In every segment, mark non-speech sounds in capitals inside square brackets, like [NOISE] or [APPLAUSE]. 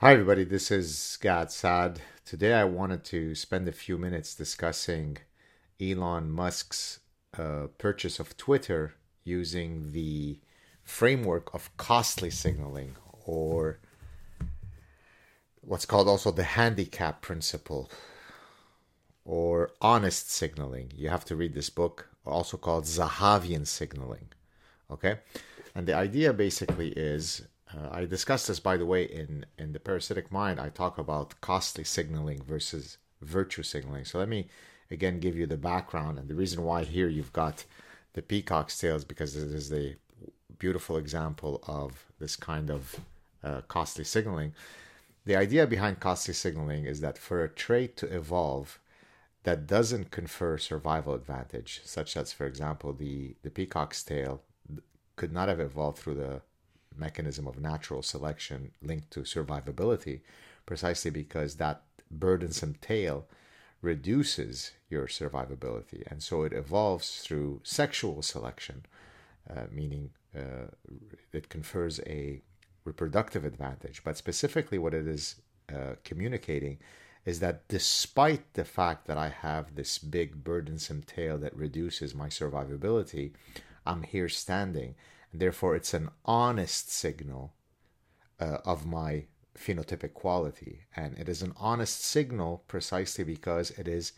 Hi, everybody. This is Gad Saad. Today, I wanted to spend a few minutes discussing Elon Musk's uh, purchase of Twitter using the framework of costly signaling, or what's called also the handicap principle, or honest signaling. You have to read this book, also called Zahavian signaling. Okay? And the idea basically is uh, I discussed this, by the way, in, in the parasitic mind. I talk about costly signaling versus virtue signaling. So let me again give you the background and the reason why here you've got the peacock's tails because it is a beautiful example of this kind of uh, costly signaling. The idea behind costly signaling is that for a trait to evolve that doesn't confer survival advantage, such as, for example, the, the peacock's tail could not have evolved through the mechanism of natural selection linked to survivability, precisely because that burdensome tail reduces your survivability. And so it evolves through sexual selection, uh, meaning uh, it confers a reproductive advantage. But specifically, what it is uh, communicating is that despite the fact that I have this big burdensome tail that reduces my survivability, I'm here standing Therefore, it's an honest signal uh, of my phenotypic quality. And it is an honest signal precisely because it is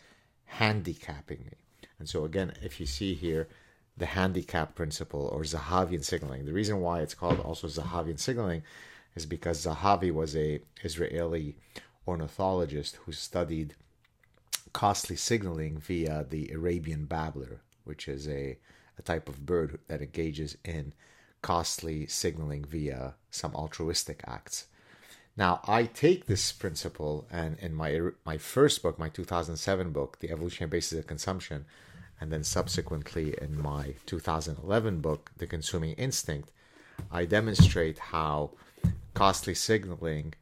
handicapping me. And so, again, if you see here the handicap principle or Zahavian signaling, the reason why it's called also Zahavian signaling is because Zahavi was a Israeli ornithologist who studied costly signaling via the Arabian babbler, which is a a type of bird that engages in costly signaling via some altruistic acts. Now, I take this principle, and in my my first book, my 2007 book, The Evolutionary Basis of Consumption, and then subsequently in my 2011 book, The Consuming Instinct, I demonstrate how costly signaling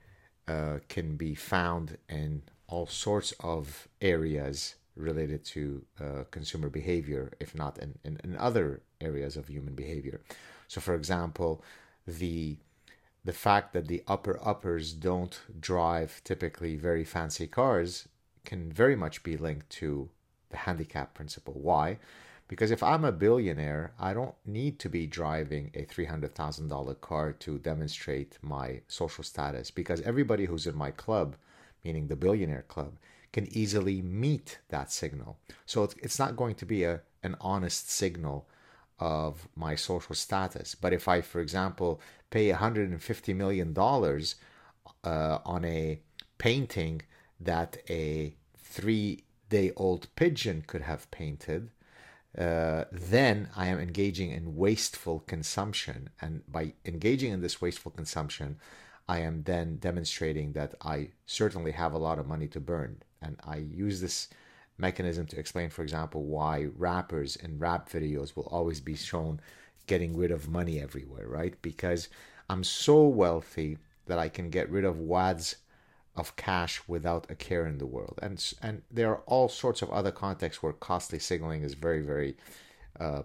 uh, can be found in all sorts of areas related to uh, consumer behavior, if not in, in, in, other areas of human behavior. So, for example, the the fact that the upper uppers don't drive typically very fancy cars can very much be linked to the handicap principle. Why? Because if I'm a billionaire, I don't need to be driving a $300,000 car to demonstrate my social status because everybody who's in my club, meaning the billionaire club, can easily meet that signal. So it's not going to be a, an honest signal of my social status. But if I, for example, pay $150 million uh, on a painting that a three day old pigeon could have painted, uh, then I am engaging in wasteful consumption. And by engaging in this wasteful consumption, I am then demonstrating that I certainly have a lot of money to burn. And I use this mechanism to explain, for example, why rappers in rap videos will always be shown getting rid of money everywhere, right? Because I'm so wealthy that I can get rid of wads of cash without a care in the world. And and there are all sorts of other contexts where costly signaling is very, very uh,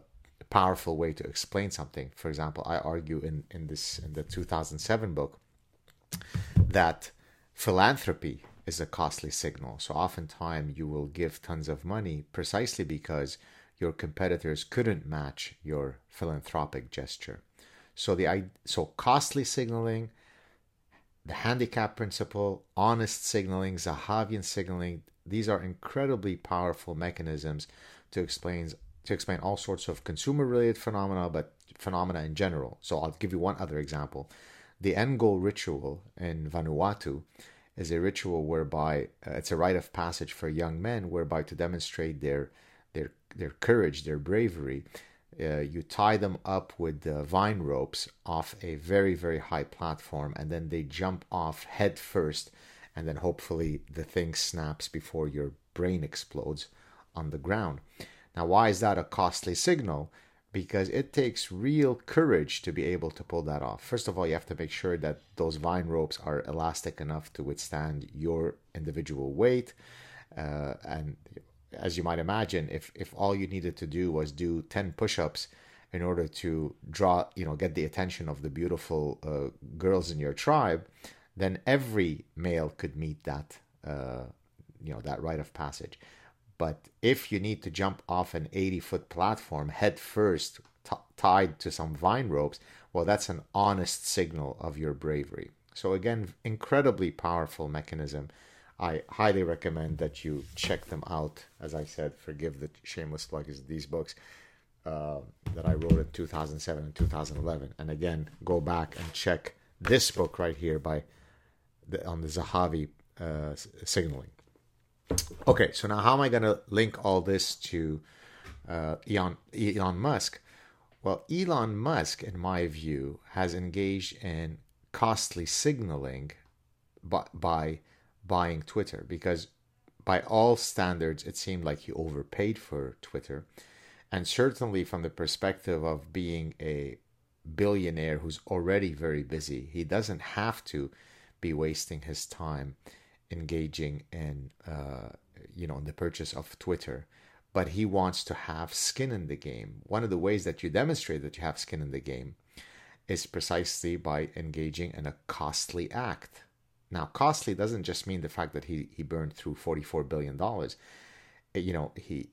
powerful way to explain something. For example, I argue in, in this in the 2007 book that philanthropy is a costly signal. So oftentimes you will give tons of money precisely because your competitors couldn't match your philanthropic gesture. So the so costly signaling, the handicap principle, honest signaling, Zahavian signaling, these are incredibly powerful mechanisms to explain to explain all sorts of consumer related phenomena, but phenomena in general. So I'll give you one other example. The Ngo ritual in Vanuatu is a ritual whereby uh, it's a rite of passage for young men, whereby to demonstrate their their their courage, their bravery, uh, you tie them up with uh, vine ropes off a very very high platform, and then they jump off head first, and then hopefully the thing snaps before your brain explodes on the ground. Now, why is that a costly signal? Because it takes real courage to be able to pull that off. First of all, you have to make sure that those vine ropes are elastic enough to withstand your individual weight. Uh, and as you might imagine, if, if all you needed to do was do 10 push ups in order to draw, you know, get the attention of the beautiful uh, girls in your tribe, then every male could meet that uh, you know that rite of passage. But if you need to jump off an 80 foot platform head first, t- tied to some vine ropes, well, that's an honest signal of your bravery. So, again, incredibly powerful mechanism. I highly recommend that you check them out. As I said, forgive the shameless plug is these books uh, that I wrote in 2007 and 2011. And again, go back and check this book right here by the, on the Zahavi uh, signaling. Okay, so now how am I going to link all this to uh, Elon, Elon Musk? Well, Elon Musk, in my view, has engaged in costly signaling by, by buying Twitter because, by all standards, it seemed like he overpaid for Twitter. And certainly, from the perspective of being a billionaire who's already very busy, he doesn't have to be wasting his time engaging in uh, you know in the purchase of Twitter, but he wants to have skin in the game. One of the ways that you demonstrate that you have skin in the game is precisely by engaging in a costly act. Now, costly doesn't just mean the fact that he, he burned through $44 billion. You know, he,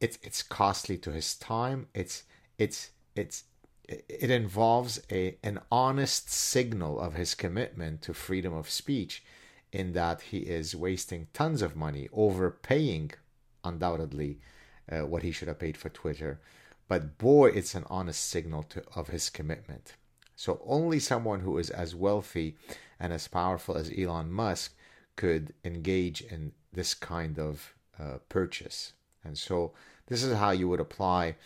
it's, it's costly to his time. It's, it's, it's, it involves a, an honest signal of his commitment to freedom of speech in that he is wasting tons of money, overpaying undoubtedly uh, what he should have paid for Twitter. But boy, it's an honest signal to, of his commitment. So only someone who is as wealthy and as powerful as Elon Musk could engage in this kind of uh, purchase. And so this is how you would apply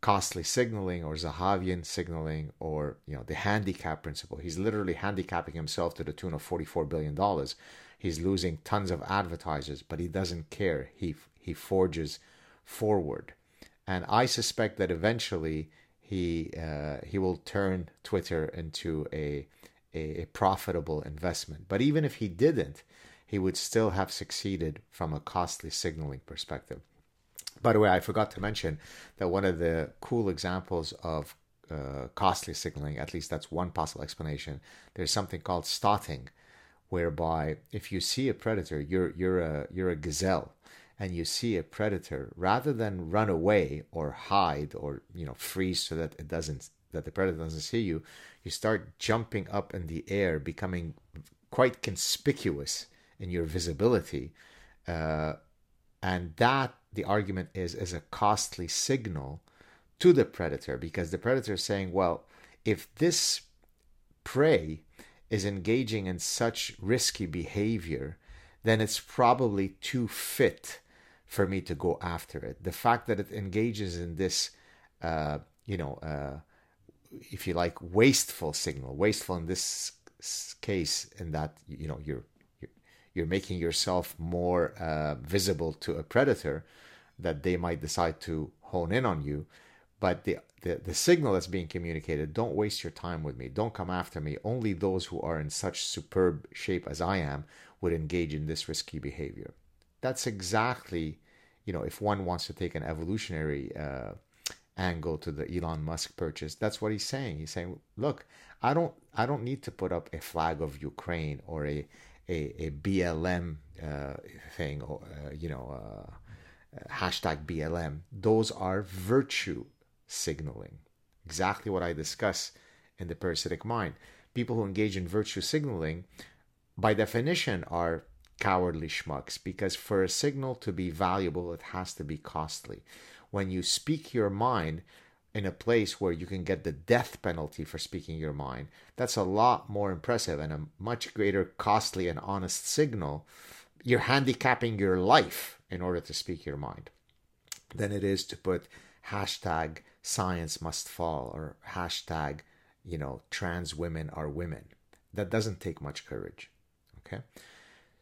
costly signaling or Zahavian signaling or you know the handicap principle. He's literally handicapping himself to the tune of 44 billion dollars. He's losing tons of advertisers, but he doesn't care. He he forges forward, and I suspect that eventually he uh, he will turn Twitter into a, a a profitable investment. But even if he didn't, he would still have succeeded from a costly signaling perspective. By the way, I forgot to mention that one of the cool examples of uh, costly signaling, at least that's one possible explanation, there's something called stotting, whereby if you see a predator, you're you're a you're a gazelle, and you see a predator, rather than run away or hide or you know freeze so that it doesn't that the predator doesn't see you, you start jumping up in the air, becoming quite conspicuous in your visibility, uh, and that the argument is is a costly signal to the predator because the predator is saying, well, if this prey is engaging in such risky behavior, then it's probably too fit for me to go after it. The fact that it engages in this, uh, you know, uh, if you like, wasteful signal, wasteful in this case, in that you know you're you're making yourself more uh, visible to a predator that they might decide to hone in on you. But the, the the signal that's being communicated don't waste your time with me. Don't come after me. Only those who are in such superb shape as i am would engage in this risky behavior. That's exactly you know if one wants to take an evolutionary uh, angle to the elon musk purchase that's what he's saying. He's saying look i don't i don't need to put up a flag of ukraine or a a, a BLM uh, thing, or uh, you know, uh, hashtag BLM. Those are virtue signaling. Exactly what I discuss in the parasitic mind. People who engage in virtue signaling, by definition, are cowardly schmucks because for a signal to be valuable, it has to be costly. When you speak your mind, in a place where you can get the death penalty for speaking your mind, that's a lot more impressive and a much greater costly and honest signal. You're handicapping your life in order to speak your mind than it is to put hashtag science must fall or hashtag, you know, trans women are women. That doesn't take much courage. Okay.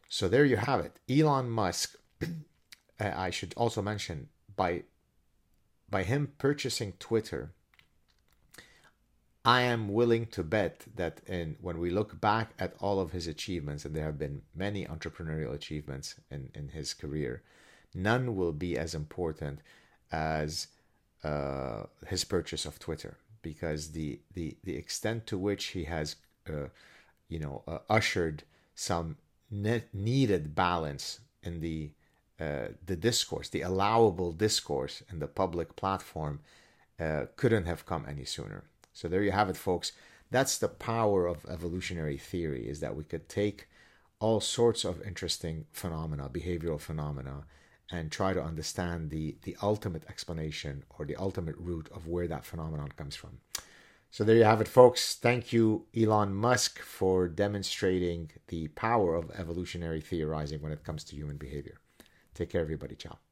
So there you have it. Elon Musk, [CLEARS THROAT] uh, I should also mention, by by him purchasing Twitter, I am willing to bet that in when we look back at all of his achievements, and there have been many entrepreneurial achievements in, in his career, none will be as important as uh, his purchase of Twitter. Because the, the, the extent to which he has uh, you know, uh, ushered some ne- needed balance in the uh, the discourse, the allowable discourse in the public platform, uh, couldn't have come any sooner. So there you have it, folks. That's the power of evolutionary theory: is that we could take all sorts of interesting phenomena, behavioral phenomena, and try to understand the the ultimate explanation or the ultimate root of where that phenomenon comes from. So there you have it, folks. Thank you, Elon Musk, for demonstrating the power of evolutionary theorizing when it comes to human behavior. Take care, everybody. Ciao.